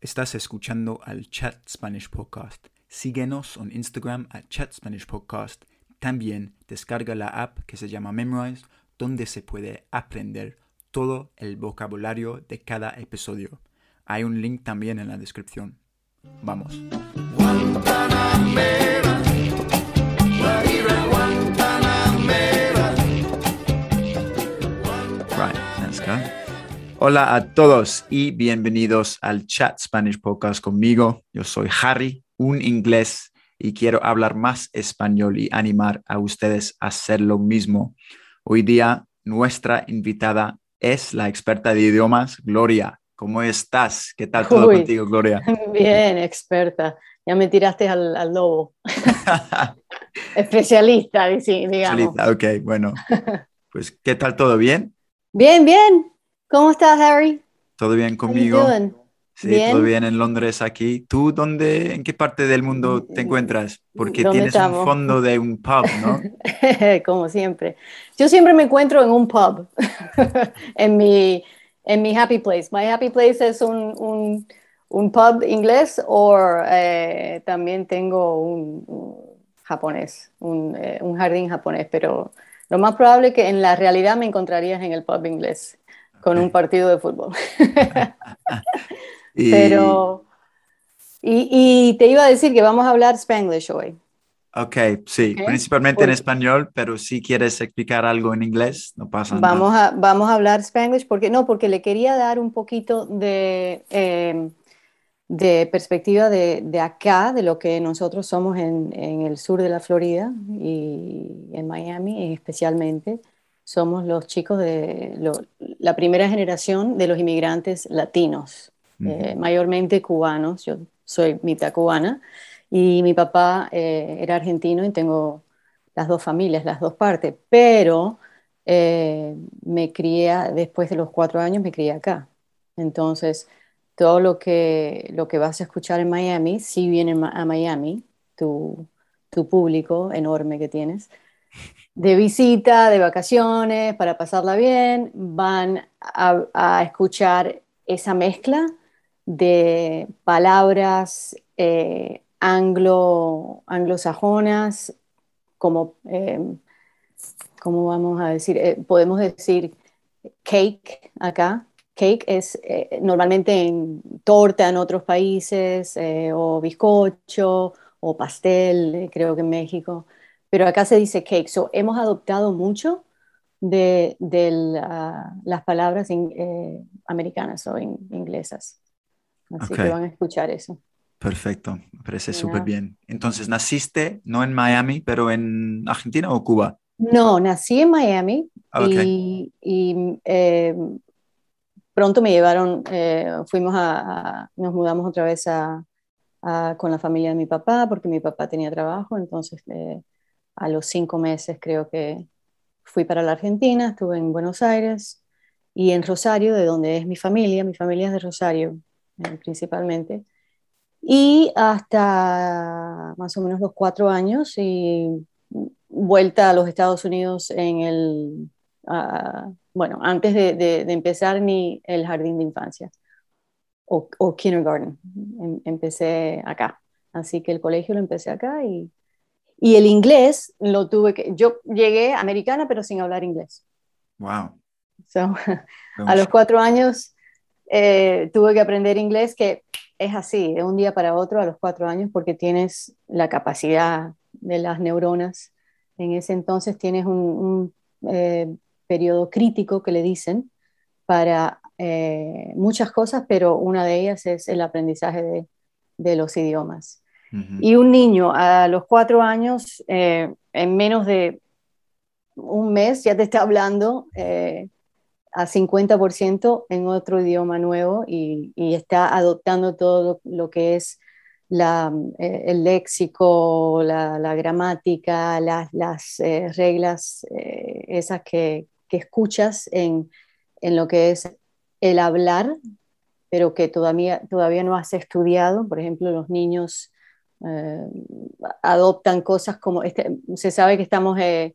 Estás escuchando al Chat Spanish Podcast. Síguenos en Instagram a Chat Spanish Podcast. También descarga la app que se llama Memrise, donde se puede aprender todo el vocabulario de cada episodio. Hay un link también en la descripción. Vamos. Hola a todos y bienvenidos al Chat Spanish Podcast conmigo. Yo soy Harry, un inglés, y quiero hablar más español y animar a ustedes a hacer lo mismo. Hoy día nuestra invitada es la experta de idiomas, Gloria. ¿Cómo estás? ¿Qué tal todo Uy. contigo, Gloria? Bien, experta. Ya me tiraste al, al lobo. Especialista, digamos. Solita, Ok, bueno. Pues, ¿qué tal? ¿Todo bien? Bien, bien. ¿Cómo estás, Harry? ¿Todo bien conmigo? Sí, Bien. todo bien en Londres aquí. ¿Tú dónde, en qué parte del mundo te encuentras? Porque ¿Dónde tienes un estamos? fondo de un pub, ¿no? Como siempre. Yo siempre me encuentro en un pub, en mi, en mi happy place. My happy place es un, un, un pub inglés o eh, también tengo un, un japonés, un, eh, un jardín japonés, pero lo más probable que en la realidad me encontrarías en el pub inglés con un partido de fútbol. Y- Pero, y, y te iba a decir que vamos a hablar Spanglish hoy. Ok, sí, principalmente en español, pero si quieres explicar algo en inglés, no pasa nada. Vamos a, vamos a hablar Spanglish porque no, porque le quería dar un poquito de, eh, de perspectiva de, de acá, de lo que nosotros somos en, en el sur de la Florida y en Miami especialmente. Somos los chicos de lo- la primera generación de los inmigrantes latinos, Ujú. eh, mayormente cubanos. Yo soy mitad cubana y mi papá eh, era argentino y tengo las dos familias, las dos partes, pero eh, me crié, después de los cuatro años, me crié acá. Entonces, todo lo que, lo que vas a escuchar en Miami, si viene ma- a Miami, tu, tu público enorme que tienes, de visita, de vacaciones, para pasarla bien, van a, escuchar esa mezcla de palabras eh, anglo, anglosajonas, como, ¿cómo vamos a decir? Eh, podemos decir cake acá. Cake es eh, normalmente en torta en otros países, o bizcocho, o pastel, creo que en México. Pero acá se dice cake. So, hemos adoptado mucho de, de la- las palabras in- eh, americanas o in- inglesas. Así que van a escuchar eso. Perfecto, me parece súper bien. Entonces, ¿naciste no en Miami, pero en Argentina o Cuba? No, nací en Miami Ah, ok. y, y, eh, pronto me llevaron, eh, fuimos a, a- nos mudamos otra vez a, a- con la familia de mi papá porque mi papá tenía trabajo, entonces eh, a los cinco meses creo que fui para la Argentina, estuve en Buenos Aires y en Rosario, de donde es mi familia, mi familia es de Rosario eh, principalmente, y hasta más o menos los cuatro años y vuelta a los Estados Unidos en el, bueno, antes de, de- de empezar ni el jardín de infancia o, o kindergarten, Em- empecé acá. Así que el colegio lo empecé acá y, y el inglés lo tuve que, yo llegué americana pero sin hablar inglés. Wow. So, a los cuatro años eh, tuve que aprender inglés, que es así, de un día para otro a los cuatro años, porque tienes la capacidad de las neuronas. En ese entonces tienes un, un, eh, periodo crítico que le dicen para eh, muchas cosas, pero una de ellas es el aprendizaje de, de los idiomas. Y un niño a los cuatro años, eh, en menos de un mes, ya te está hablando eh, a 50% en otro idioma nuevo y, está adoptando todo lo, que es eh, el léxico, la, gramática, las, eh, reglas, esas que, que escuchas en, en lo que es el hablar, pero que todavía, todavía no has estudiado. Por ejemplo, los niños eh, adoptan cosas como, este, se sabe que estamos eh,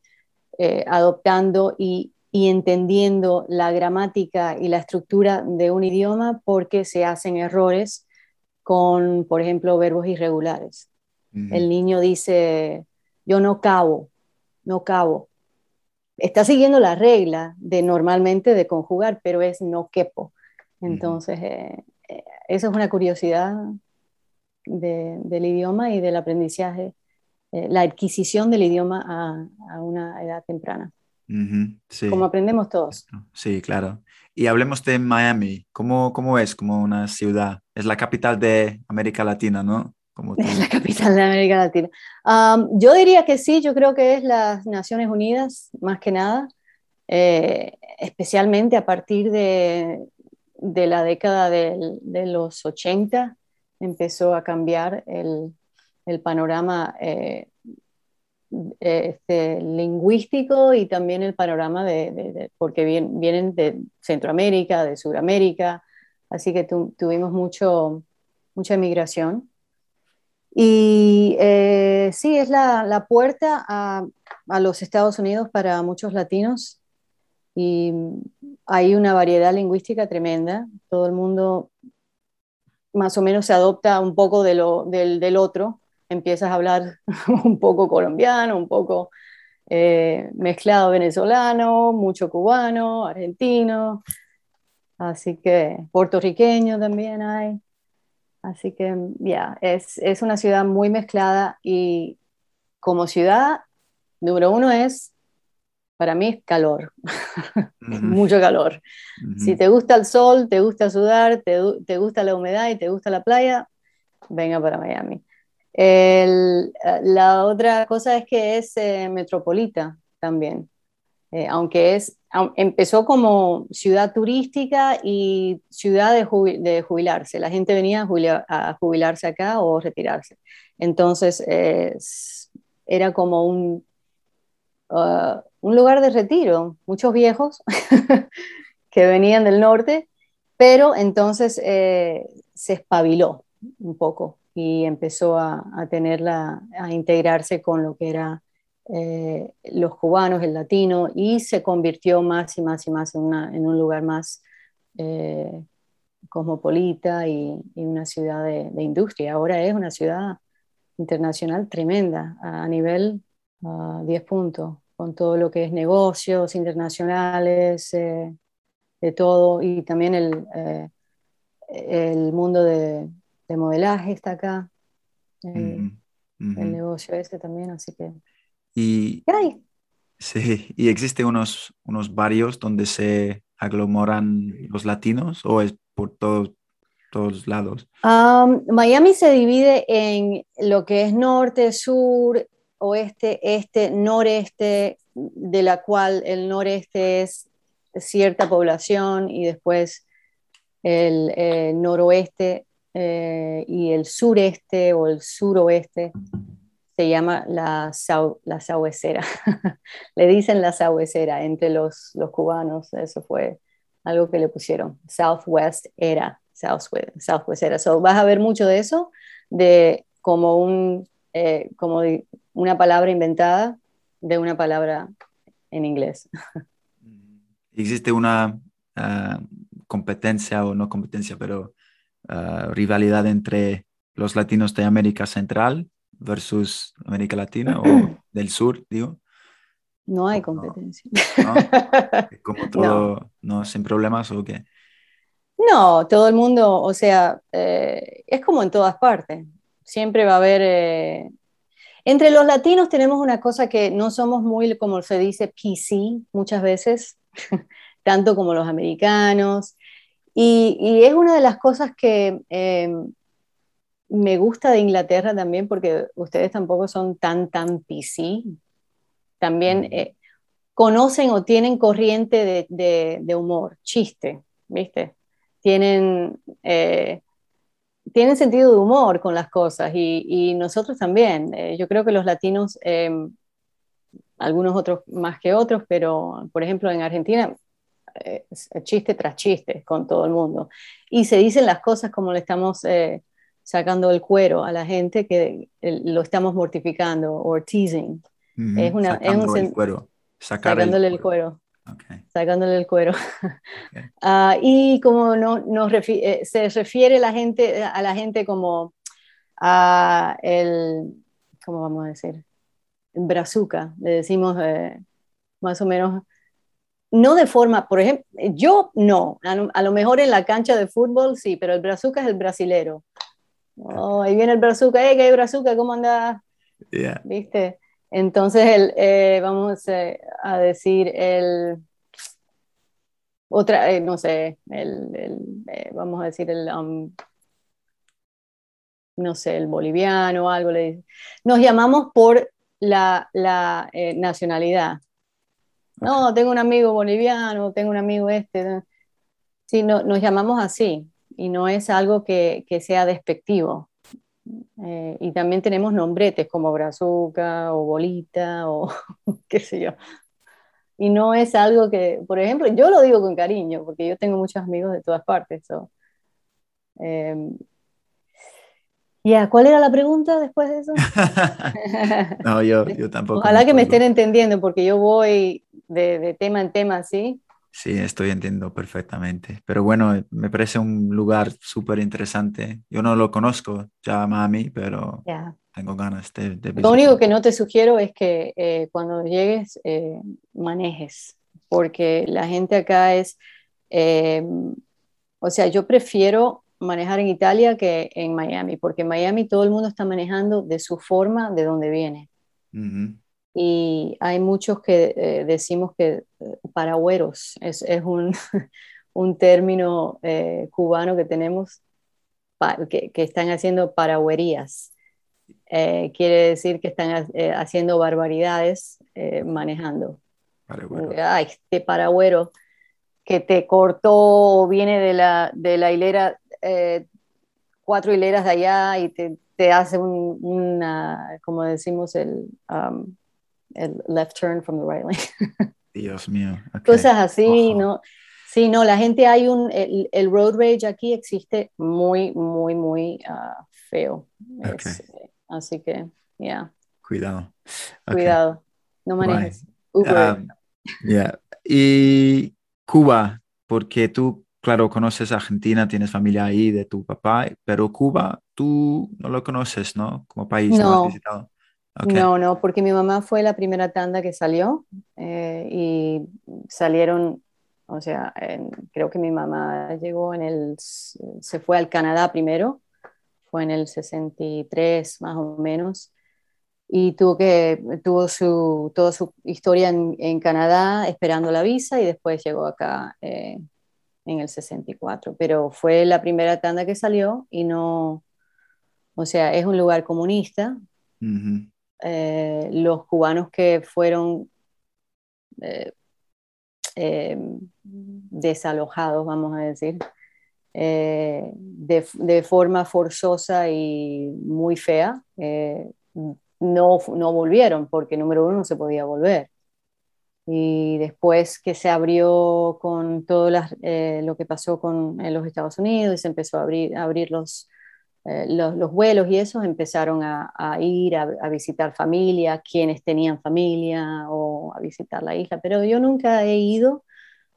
eh, adoptando y, y, entendiendo la gramática y la estructura de un idioma porque se hacen errores con, por ejemplo, verbos irregulares. El niño dice, yo no cabo, no cabo. Está siguiendo la regla de normalmente de conjugar, pero es no quepo. Entonces, eh, eh, eso es una curiosidad del idioma y del aprendizaje, eh, la adquisición del idioma a, una edad temprana. Como aprendemos todos. Sí, claro. Y hablemos de Miami. ¿Cómo, ¿Cómo es como una ciudad? Es la capital de América Latina, ¿no? es la capital de América Latina. yo diría que sí, yo creo que es las Naciones Unidas, más que nada, eh, especialmente a partir de, de la década de los 80, empezó a cambiar el, el panorama eh, este, lingüístico y también el panorama de, porque vienen de Centroamérica, de Sudamérica, así que tuvimos mucho, mucha emigración. Y eh, sí, es la, la puerta a, a, los Estados Unidos para muchos latinos y hay una variedad lingüística tremenda. Todo el mundo más o menos se adopta un poco de lo, del, del otro empiezas a hablar un poco colombiano, un poco eh, mezclado venezolano, mucho cubano, argentino, así que puertorriqueño también hay. Así que ya, es, es, una ciudad muy mezclada y como ciudad, número uno es, para mí, calor, mucho calor. Si te gusta el sol, te gusta sudar, te, te gusta la humedad y te gusta la playa, venga para Miami. El, eh, la otra cosa es que es eh, metropolita también, eh, aunque es, empezó como ciudad turística y ciudad de, jubilarse. La gente venía a, jubilarse acá o retirarse. Entonces era como un, uh, un lugar de retiro, muchos viejos que venían del norte, pero entonces se espabiló un poco y empezó a, tenerla, a integrarse con lo que era eh, los cubanos, el latino, y se convirtió más y más y más en, un lugar más eh, cosmopolita y, una ciudad de, industria. Ahora es una ciudad internacional tremenda a, nivel 10 puntos, con todo lo que es negocios internacionales, eh, de todo, y también el, el mundo de, de modelaje está acá, el, negocio ese también, así que... Y, hay? Sí, y existe unos, unos barrios donde se aglomeran los latinos o es por todos todos lados? Miami se divide en lo que es norte, sur, oeste, este, noreste, de la cual el noreste es cierta población y después el eh, noroeste eh, y el sureste o el suroeste se llama la, la saucera. le dicen la saucera entre los, los cubanos, eso fue algo que le pusieron. Southwest era, Southwest, Southwest era. So, vas a ver mucho de eso, de como, un, eh, como una palabra inventada de una palabra en inglés. ¿Existe una ah, competencia o no competencia, pero Ah, rivalidad entre los latinos de América Central versus América Latina o del Sur, digo. No hay competencia. Como todo, no. sin problemas o qué? No, todo el mundo, o sea, eh, es como en todas partes. Siempre va a haber... Eh, entre los latinos tenemos una cosa que no somos muy, como se dice, PC muchas veces, tanto como los americanos. Y, es una de las cosas que eh, me gusta de Inglaterra también, porque ustedes tampoco son tan, tan PC. También eh, conocen o tienen corriente de, humor, chiste, ¿viste? Tienen, eh, tienen sentido de humor con las cosas y, y nosotros también. yo creo que los latinos, algunos otros más que otros, pero por ejemplo en Argentina eh, chiste tras chiste con todo el mundo. Y se dicen las cosas como le estamos eh, sacando el cuero a la gente, que lo estamos mortificando o teasing. es una, es un, el cuero. sacándole el cuero. Sacándole el cuero. Ah, y como no, nos eh, se refiere la gente, a la gente como a el, ¿cómo vamos a decir? Brazuca, le decimos eh, más o menos, no de forma, por ejemplo, yo no, a, lo mejor en la cancha de fútbol sí, pero el brazuca es el brasilero. Oh, ahí viene el brazuca, hey, ¿qué hay brazuca? ¿Cómo andas? ¿Viste? Entonces, el, eh, vamos eh, a decir el otra, no sé, el, vamos a decir el, um, no sé, el boliviano o algo. Le Nos llamamos por la, la eh, nacionalidad. No, tengo un amigo boliviano, tengo un amigo este. Sí, no, nos llamamos así y no es algo que, que sea despectivo. Eh, y también tenemos nombretes como brazuca o bolita o qué sé yo. Y no es algo que, por ejemplo, yo lo digo con cariño porque yo tengo muchos amigos de todas partes. Em, ya, ¿cuál era la pregunta después de eso? no, yo, yo tampoco. Ojalá que me estén entendiendo porque yo voy de, de tema en tema, ¿sí? Sí, estoy entendiendo perfectamente. Pero bueno, me parece un lugar súper interesante. Yo no lo conozco ya Miami, pero tengo ganas de, visitar. Lo único que no te sugiero es que eh, cuando llegues eh, manejes, porque la gente acá es, eh, o sea, yo prefiero manejar en Italia que en Miami, porque en Miami todo el mundo está manejando de su forma, de donde viene. Y hay muchos que eh, decimos que eh, paragüeros es, es un, un, término eh, cubano que tenemos que, que, están haciendo paragüerías. quiere decir que están haciendo barbaridades manejando. Ay, este paragüero que te cortó viene de la, de la hilera eh, cuatro hileras de allá y te, te hace un, una, como decimos, el, um, el, left turn from the right lane. Dios mío. Cosas así, ¿no? Sí, no, la gente hay un, el, el, road rage aquí existe muy, muy, muy uh, feo. así que, ya. Cuidado. Cuidado, no manejes. Um, y Cuba, porque tú claro, conoces Argentina, tienes familia ahí de tu papá, pero Cuba tú no lo conoces, ¿no? Como país, no, visitado. No, no, porque mi mamá fue la primera tanda que salió eh, y salieron, o sea, creo que mi mamá llegó en el, se fue al Canadá primero, fue en el 63 más o menos, y tuvo, que, tuvo su, toda su historia en, Canadá esperando la visa y después llegó acá eh, en el 64, pero fue la primera tanda que salió y no, o sea, es un lugar comunista. Eh, los cubanos que fueron eh, eh, desalojados, vamos a decir, de, forma forzosa y muy fea, no, no volvieron, porque número uno no se podía volver. Y después que se abrió con todo lo que pasó con, en los Estados Unidos y se empezó a abrir, a abrir los, eh, los, los, vuelos y eso, empezaron a, a ir a, a, visitar familia, quienes tenían familia o a visitar la isla, pero yo nunca he ido.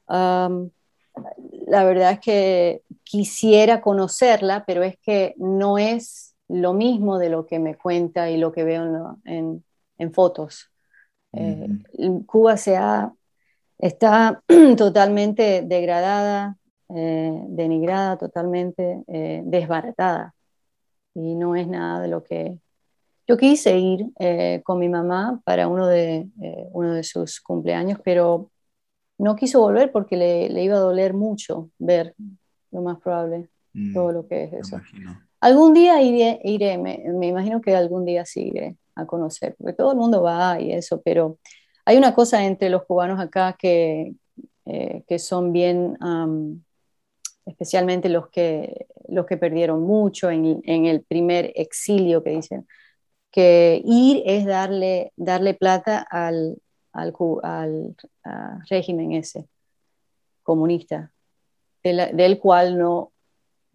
la verdad es que quisiera conocerla, pero es que no es lo mismo de lo que me cuenta y lo que veo en, en, en fotos. Eh, Cuba se está totalmente degradada, eh, denigrada, totalmente desbaratada. Y no es nada de lo que... Yo quise ir con mi mamá para uno de, uno de sus cumpleaños, pero no quiso volver porque le, le, iba a doler mucho ver, lo más probable, mm, todo lo que es eso. Algún día iré, iré me, me, imagino que algún día sí iré a conocer, porque todo el mundo va y eso, pero hay una cosa entre los cubanos acá que, eh, que son bien, especialmente los que, los que perdieron mucho en, en, el primer exilio, que dicen, que ir es darle, darle plata al, al, al régimen ese comunista, del, del cual no,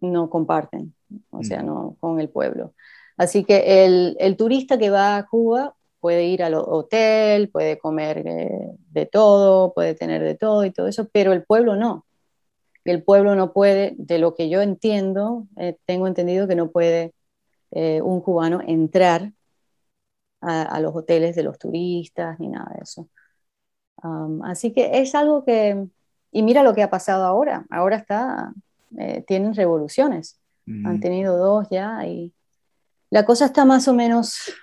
no comparten, o sea, no con el pueblo. Así que el, turista que va a Cuba puede ir al hotel, puede comer eh, de todo, puede tener de todo y todo eso, pero el pueblo no. El pueblo no puede, de lo que yo entiendo, eh, tengo entendido que no puede eh, un cubano entrar a, los hoteles de los turistas ni nada de eso. Um, así que es algo que, y mira lo que ha pasado ahora, ahora está, tienen revoluciones, han tenido dos ya y la cosa está más o menos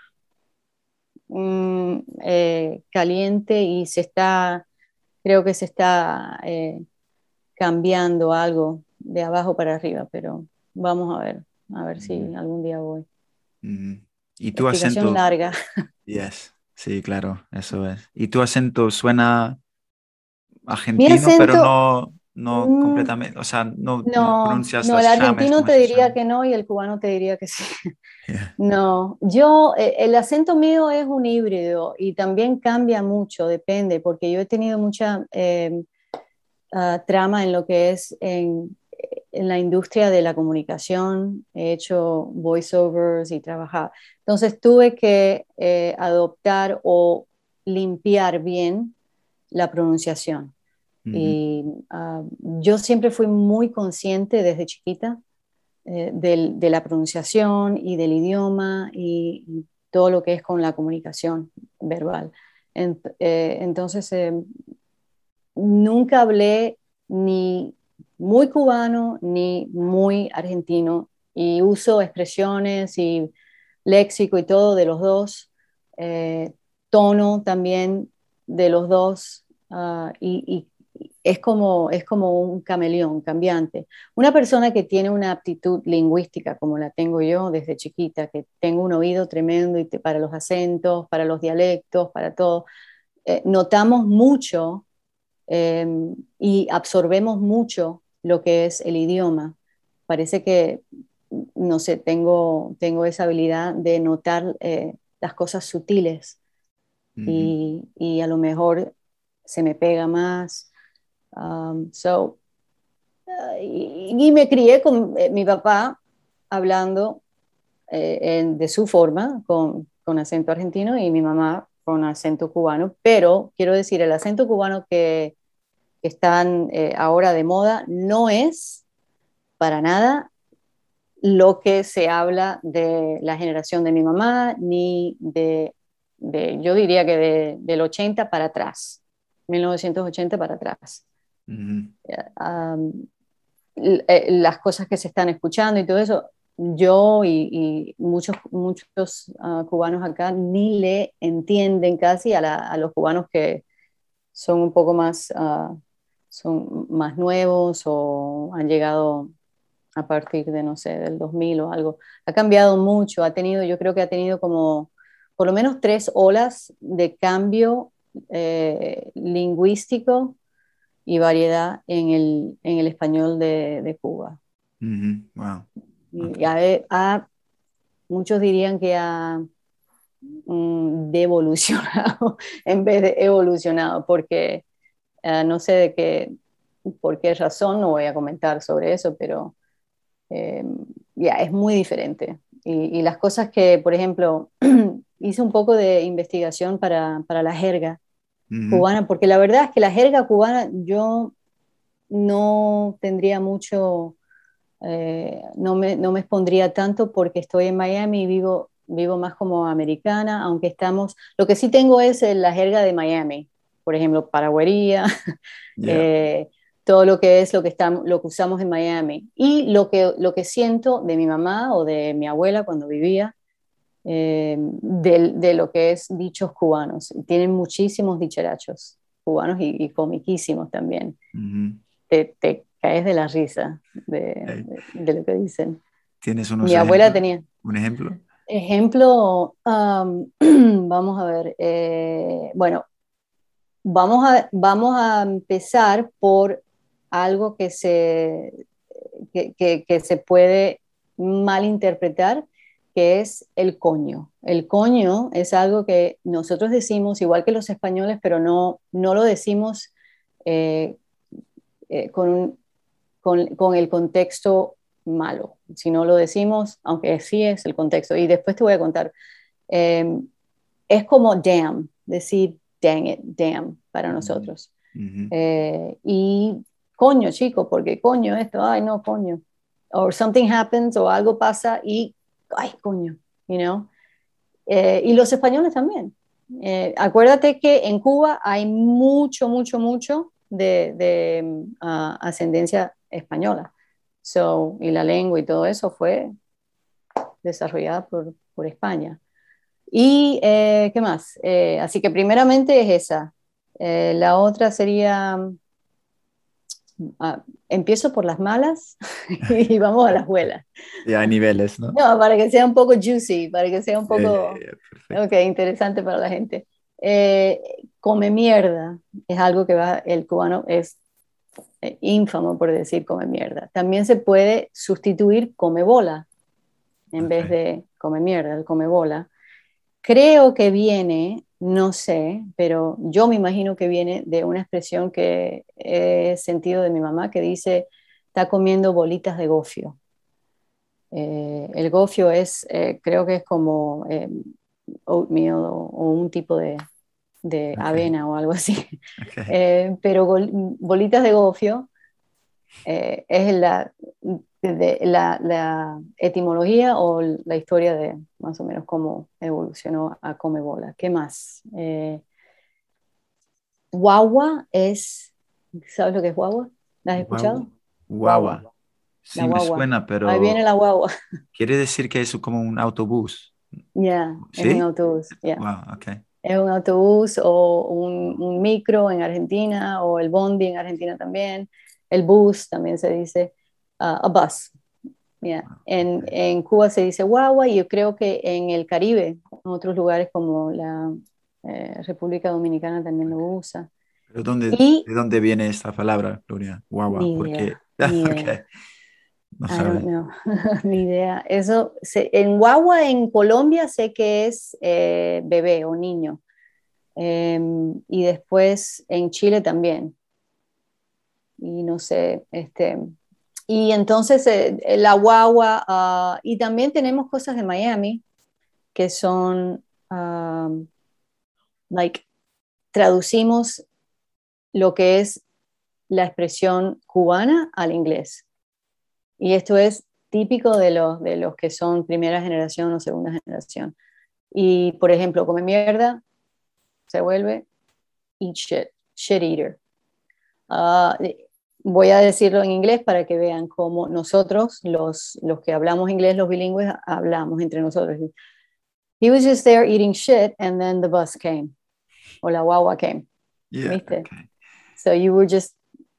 mm, eh, caliente y se está, creo que se está eh, cambiando algo de abajo para arriba, pero vamos a ver, a ver si algún día voy. Y tu acento larga. Yes, sí, claro, eso es. Y tu acento suena argentino, pero no, no mm, completamente, o sea, no, no pronuncias No, el argentino te diría que no y el cubano te diría que sí. No, yo, eh, el acento mío es un híbrido y también cambia mucho, depende, porque yo he tenido mucha em, ah, trama en lo que es en, en, la industria de la comunicación, he hecho voiceovers y trabajado. Entonces tuve que eh, adoptar o limpiar bien la pronunciación. Y ah, yo siempre fui muy consciente desde chiquita eh, de la pronunciación y del idioma y, todo lo que es con la comunicación verbal. Eh, entonces, eh, nunca hablé ni muy cubano ni muy argentino y uso expresiones y léxico y todo de los dos, tono también de los dos ah, y, es como, es como un cameleón cambiante. Una persona que tiene una aptitud lingüística como la tengo yo desde chiquita, que tengo un oído tremendo y para los acentos, para los dialectos, para todo, eh, notamos mucho em, y absorbemos mucho lo que es el idioma. Parece que, no sé, tengo, tengo esa habilidad de notar eh, las cosas sutiles. Y, y a lo mejor se me pega más. Um, so, uh, y, me crié con eh, mi papá hablando eh, de su forma, con, con, acento argentino, y mi mamá con acento cubano, pero quiero decir, el acento cubano que, que están eh, ahora de moda no es para nada lo que se habla de la generación de mi mamá, ni de, de yo diría que de, del 80 para atrás, 1980 para atrás. Eh, las cosas que se están escuchando y todo eso, yo y, muchos, muchos ah, cubanos acá ni le entienden casi a, los cubanos que son un poco más, ah, son más nuevos o han llegado a partir de, no sé, del 2000 o algo. Ha cambiado mucho, ha tenido, yo creo que ha tenido como por lo menos tres olas de cambio eh, lingüístico y variedad en el, en el español de, de Cuba. wow. Y ha, muchos dirían que ha mm, devolucionado en vez de evolucionado, porque eh, no sé de qué, por qué razón, no voy a comentar sobre eso, pero eh, ya es muy diferente. Y, y, las cosas que, por ejemplo, hice un poco de investigación para, para la jerga cubana, porque la verdad es que la jerga cubana yo no tendría mucho, eh, no, me, no, me, expondría tanto porque estoy en Miami y vivo, vivo más como americana, aunque estamos, lo que sí tengo es la jerga de Miami, por ejemplo, paragüería, eh, todo lo que es lo que, estamos, lo que usamos en Miami y lo que, lo que siento de mi mamá o de mi abuela cuando vivía eh, de, lo que es dichos cubanos. Tienen muchísimos dicharachos cubanos y, comiquísimos también. te, caes de la risa de, lo que dicen. ¿Tienes unos Mi abuela tenía. ¿Un ejemplo? Ejemplo, vamos a ver. Eh, bueno, vamos a, vamos a empezar por algo que se, que, que se puede malinterpretar que es el coño. El coño es algo que nosotros decimos, igual que los españoles, pero no, no lo decimos eh, eh, con, con, el contexto malo, sino lo decimos, aunque sí es el contexto. Y después te voy a contar. Em, es como damn, decir dang it, damn para nosotros. Eh, y coño, chico, porque coño esto, ay, no, coño. O something happens o algo pasa y, ay, coño, you know. Eh, y los españoles también. Eh, acuérdate que en Cuba hay mucho, mucho, mucho de, de ah, ascendencia española. So, y la lengua y todo eso fue desarrollada por, por España. ¿Y eh, qué más? Eh, así que primeramente es esa. Eh, la otra sería, ah, empiezo por las malas y vamos a las buenas. Ya, hay niveles, ¿no? No, para que sea un poco juicy, para que sea un poco okay, interesante para la gente. come mierda es algo que va, el cubano es ínfamo por decir come mierda. También se puede sustituir come bola en vez de come mierda, el come bola. Creo que viene, no sé, pero yo me imagino que viene de una expresión que he sentido de mi mamá que dice, está comiendo bolitas de gofio. Eh, el gofio es, eh, creo que es como eh, oatmeal o, un tipo de, avena o algo así. pero bolitas de gofio es la, la, etimología o la historia de más o menos cómo evolucionó a come bola. ¿Qué más? Eh, guagua es, ¿sabes lo que es guagua? ¿La has escuchado? Guagua. Sí, me suena, pero... Ahí viene la guagua. Quiere decir que es como un autobús. Ya, es un autobús. Es un autobús o un, un, micro en Argentina o el bondi en Argentina también. El bus también se dice a bus. Yeah. En, en, Cuba se dice guagua y yo creo que en el Caribe, en otros lugares como la eh, República Dominicana también lo usa. ¿Pero dónde, ¿De dónde viene esta palabra, Gloria? Guagua. Ni idea, Ni idea. No ni idea. Eso, en guagua en Colombia sé que es eh, bebé o niño. Em, y después en Chile también. Y no sé, este, y entonces eh, la guagua, ah, y también tenemos cosas de Miami que son, um, like, traducimos lo que es la expresión cubana al inglés. Y esto es típico de los, de los que son primera generación o segunda generación. Y, por ejemplo, come mierda, se vuelve eat shit, shit eater. Uh, voy a decirlo en inglés para que vean cómo nosotros, los, los que hablamos inglés, los bilingües, hablamos entre nosotros. He was just there eating shit and then the bus came. O la guagua came. ¿Viste? So you were just,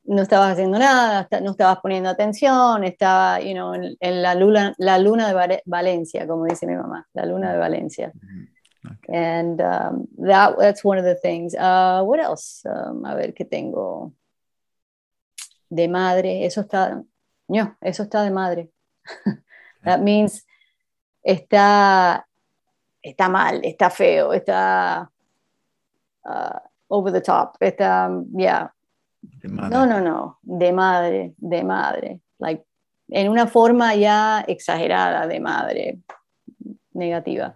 no estabas haciendo nada, no estabas poniendo atención, estaba, you know, en, la, luna, la luna de Valencia, como dice mi mamá, la luna de Valencia. Mm-hmm. And um, that, that's one of the things. Uh, what else? Um, a ver qué tengo de madre, eso está, no, eso está de madre. That means está, está mal, está feo, está uh, over the top, está, ya. No, no, no, de madre, de madre. Like, en una forma ya exagerada de madre, negativa.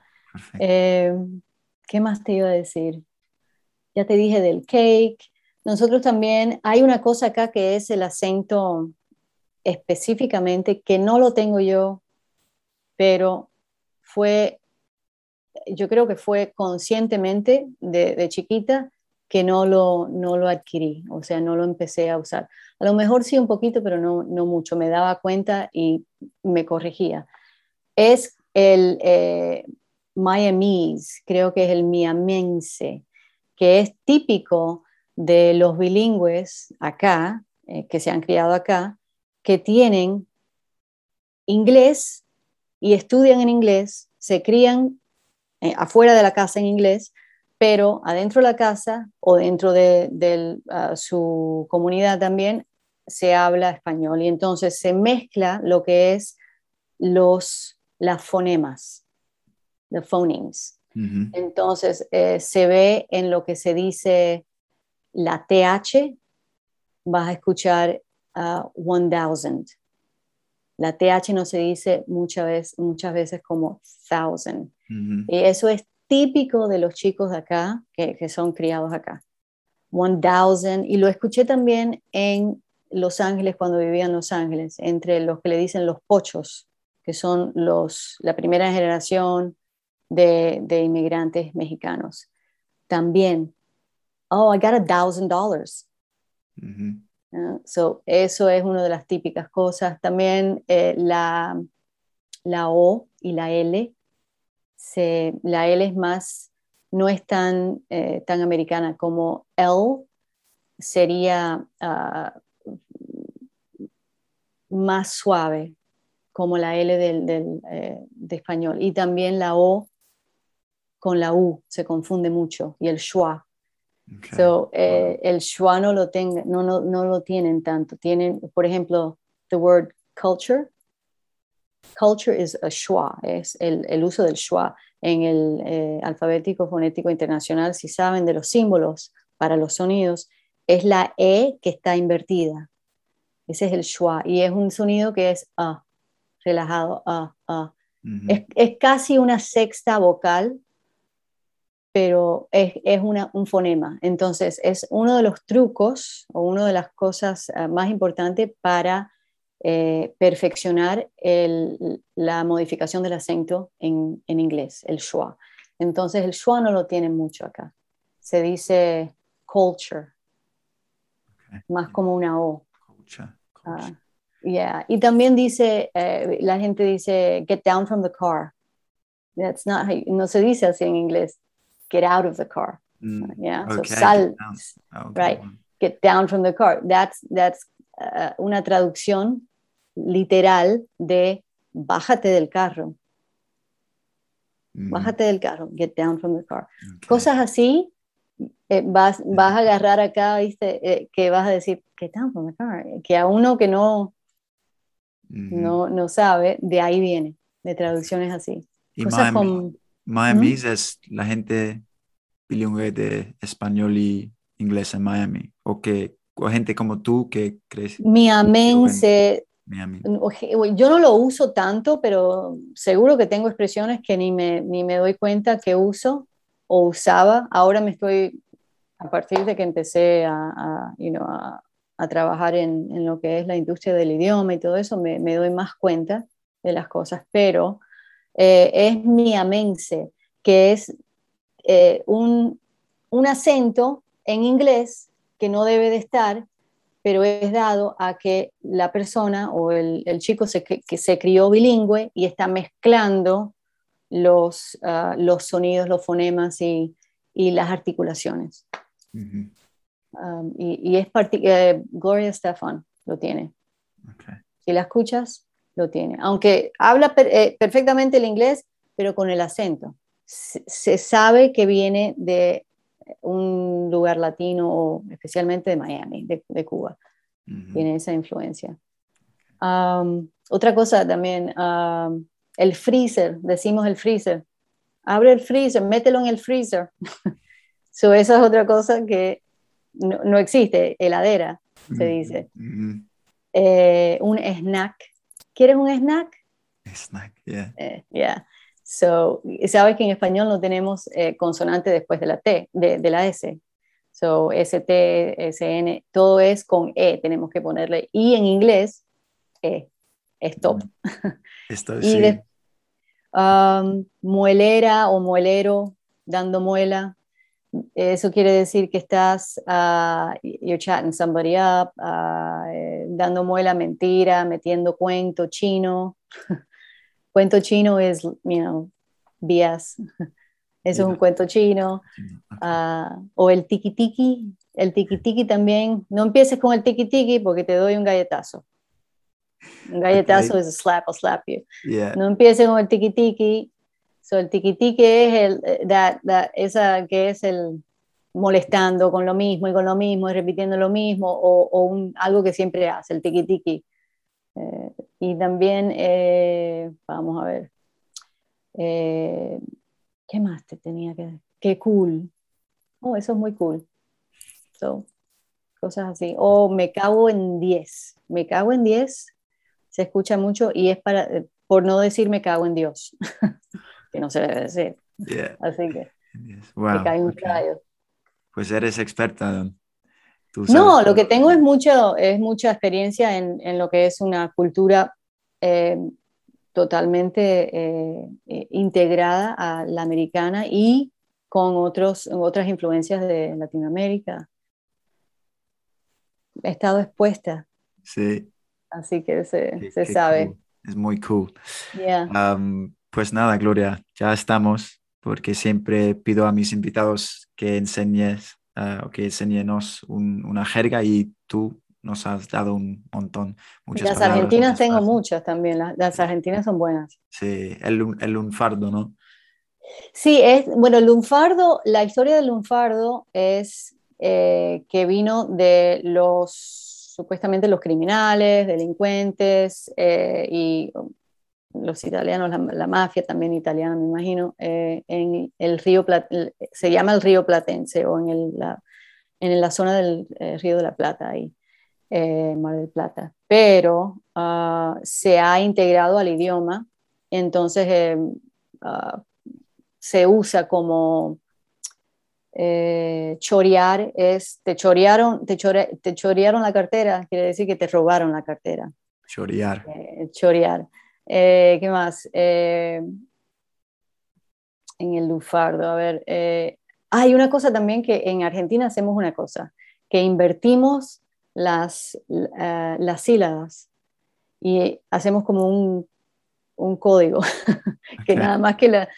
Eh, ¿Qué más te iba a decir? Ya te dije del cake, nosotros también, hay una cosa acá que es el acento específicamente, que no lo tengo yo, pero fue, yo creo que fue conscientemente de, chiquita que no lo, no lo adquirí, o sea, no lo empecé a usar. A lo mejor sí un poquito, pero no, no mucho, me daba cuenta y me corregía. Es el eh, creo que es el miamense, que es típico de los bilingües acá, eh, que se han criado acá, que tienen inglés y estudian en inglés, se crían eh, afuera de la casa en inglés, pero adentro de la casa o dentro de, ah, su comunidad también se habla español y entonces se mezcla lo que es los, las fonemas, los phonemes. Entonces eh, se ve en lo que se dice la TH, vas a escuchar uh, 1000. La TH no se dice muchas veces, muchas veces como thousand. Y eso es típico de los chicos de acá, que, que son criados acá. One thousand, y lo escuché también en Los Ángeles cuando vivía en Los Ángeles, entre los que le dicen los pochos, que son los, la primera generación de, de inmigrantes mexicanos. También, oh, I got a thousand dollars. so, eso es una de las típicas cosas. También eh, la, la O y la L. Se, la L es más, no es tan, eh, tan americana como L sería ah, más suave, como la L del, eh, de español. Y también la O con la U se confunde mucho y el schwa. So, eh, el schwa no lo, tenga, no, no, no lo tienen tanto. Tienen, por ejemplo, the word culture Culture is a schwa, es el, el uso del schwa. En el eh, alfabético fonético internacional, si saben de los símbolos para los sonidos, es la E que está invertida. Ese es el schwa. Y es un sonido que es A, relajado, A, A. es, es, casi una sexta vocal, pero es, es una, un fonema. Entonces, es uno de los trucos o una de las cosas uh, más importantes para eh, perfeccionar la modificación del acento en, inglés, el schwa. Entonces el schwa no lo tienen mucho acá. Se dice culture, más como una O. Culture. Ah, y también dice, eh, la gente dice, get down from the car. That's not no se dice así en inglés. Get out of the car. Mm, yeah, so sal, right? Get down from the car. That's that's uh, una traducción literal de bájate del carro. Mm. Bájate del carro, get down from the car. Cosas así, eh, vas, vas a agarrar acá, ¿viste? Eh, que vas a decir, get down from the car. Que a uno que no, no, no sabe, de ahí viene, de traducciones así. Y Miami, Miami es la gente bilingüe de español y inglés en Miami, o que o gente como tú que crees. Miamense, yo no lo uso tanto, pero seguro que tengo expresiones que ni me, ni me doy cuenta que uso o usaba. Ahora me estoy, a partir de que empecé a, a, you know, a, a trabajar en, en, lo que es la industria del idioma y todo eso, me, me doy más cuenta de las cosas. Pero eh, es mi amense, que es eh, un, un acento en inglés que no debe de estar pero es dado a que la persona o el, chico se, que se crió bilingüe y está mezclando los, ah, los sonidos, los fonemas y, las articulaciones. Um, y, es eh, Gloria Stefan lo tiene. Si la escuchas, lo tiene. Aunque habla eh, perfectamente el inglés, pero con el acento. se sabe que viene de un lugar latino, especialmente de Miami, de, Cuba. Tiene esa influencia. otra cosa también, el freezer, decimos el freezer. Abre el freezer, mételo en el freezer. so, esa es otra cosa que no, existe, heladera, se dice. Eh, un snack. ¿Quieres un snack? Snack, yeah. Eh, yeah. So, sabes que en español no tenemos eh, consonante después de la T, de, de, la S. So, ST, SN, todo es con E, tenemos que ponerle. Y en inglés, E, stop. Esto sí. um, muelera o muelero, dando muela. Eso quiere decir que estás, uh, you're chatting somebody up, uh, dando muela, mentira, metiendo cuento chino. cuento chino es, you know, BS. Eso es un cuento chino. Ah, o el tiki tiki. El tiki tiki también. No empieces con el tiki tiki porque te doy un galletazo. Un galletazo es a slap, I'll slap you. No empieces con el tiki tiki. So, el tiki es el, eh, that, that, esa que es el molestando con lo mismo y con lo mismo y repitiendo lo mismo o, o un, algo que siempre hace, el tiki. Eh, y también, eh, vamos a ver, eh, ¿qué más te tenía que? Qué cool. Oh, eso es muy cool. So, cosas así. O me cago en 10. Me cago en 10 se escucha mucho y es para, por no decir me cago en Dios, que no se debe decir. Yeah. Así que Yes. me Wow. cae un okay. rayo. Pues eres experta. No, lo que tengo es mucho, es mucha experiencia en, en lo que es una cultura eh, totalmente eh, eh, integrada a la americana y con otros, otras influencias de Latinoamérica. He estado expuesta, Sí. así que se, qué- se qué sabe. cool. Es muy cool. Yeah. Am, pues nada, Gloria, ya estamos, porque siempre pido a mis invitados que enseñes ah, o que enseñenos un- una jerga y tú nos has dado un montón, muchas Las palabras, argentinas muchas tengo muchas también, las, las argentinas son buenas. Sí, el, el lunfardo, ¿no? Sí, es, bueno, el lunfardo, la historia del lunfardo es eh, que vino de los, supuestamente los criminales, delincuentes eh, y los italianos, la, la mafia también italiana, me imagino, eh, en el río, Plat- se llama el río Platense o en, el, la, en la zona del eh, río de la Plata, ahí, eh, Mar del Plata. Pero ah, se ha integrado al idioma, entonces ah, se usa como chorear, es te chorearon, te, chore- te chorearon la cartera, quiere decir que te robaron la cartera, Chorear. chorear. Eh, ¿Qué más? Eh, en el lufardo, a ver. eh, hay una cosa también que en Argentina hacemos una cosa, que invertimos las, las sílabas y hacemos como un, un código, que nada más que la,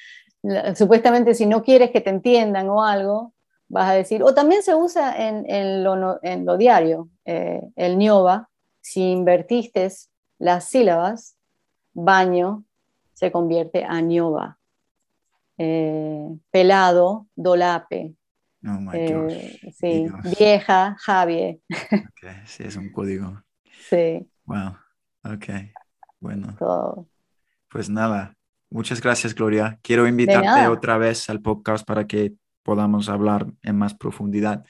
supuestamente si no quieres que te entiendan o algo, vas a decir, o también se usa en, en lo, en lo diario, el ñoba, si invertiste las sílabas, baño se convierte a ñoba. Eh, pelado, dolape. Oh my Eh, gosh. sí. Dios. Vieja, Javier. Ok, sí, es un código. Sí, Wow. Ok. Bueno, pues nada. Muchas gracias, Gloria. Quiero invitarte otra vez al podcast para que podamos hablar en más profundidad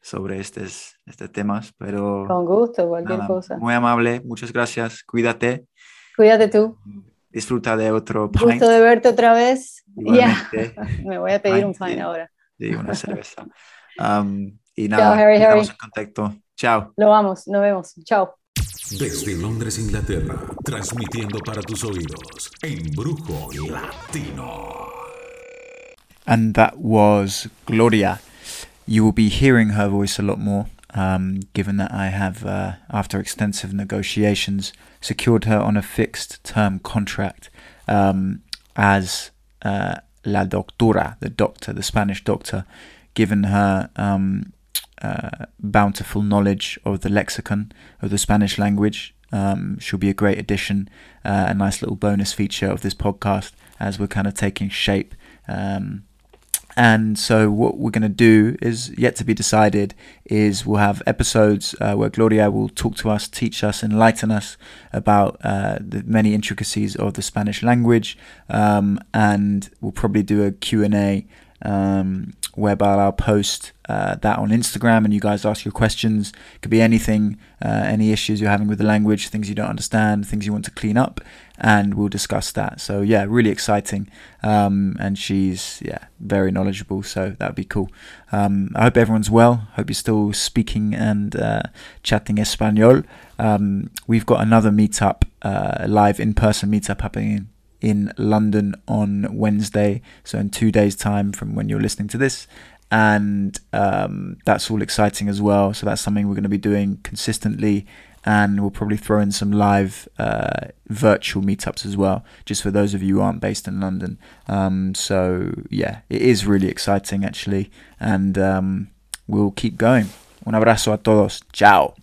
sobre estos, estos temas, pero Con gusto, cualquier nada, cosa. muy amable. Muchas gracias. Cuídate. Cuídate tú. Disfruta de otro pint. Gusto de verte otra vez. Ya, Igualmente. me voy a pedir un Pint, fine sí. ahora. Sí, una cerveza. Um, y Chao, nada, Harry, estamos Harry. en contacto. Chao. Lo vamos, nos vemos. Chao. Desde Londres, Inglaterra, transmitiendo para tus oídos, Embrujo Latino. And that was Gloria. You will be hearing her voice a lot more, um, given that I have, uh, after extensive negotiations, secured her on a fixed term contract um, as uh, La Doctora, the doctor, the Spanish doctor, given her um, uh, bountiful knowledge of the lexicon of the Spanish language. Um, she'll be a great addition, uh, a nice little bonus feature of this podcast as we're kind of taking shape. Um, and so what we're going to do is yet to be decided is we'll have episodes uh, where Gloria will talk to us teach us enlighten us about uh, the many intricacies of the Spanish language. Um, and we'll probably do a Q&A um, whereby I'll post uh, that on Instagram and you guys ask your questions. It could be anything uh, any issues you're having with the language things you don't understand things you want to clean up and we'll discuss that. So yeah really exciting. Um, and she's yeah very knowledgeable so that would be cool. Um, I hope everyone's well. Hope you're still speaking and uh, chatting Espanol. Um, we've got another meetup uh, live in-person meetup happening in London on Wednesday. So in two days time from when you're listening to this. And um, that's all exciting as well. So that's something we're going to be doing consistently and we'll probably throw in some live uh, virtual meetups as well, just for those of you who aren't based in London. Um, so yeah, it is really exciting actually, and um, we'll keep going. Un abrazo a todos. Ciao.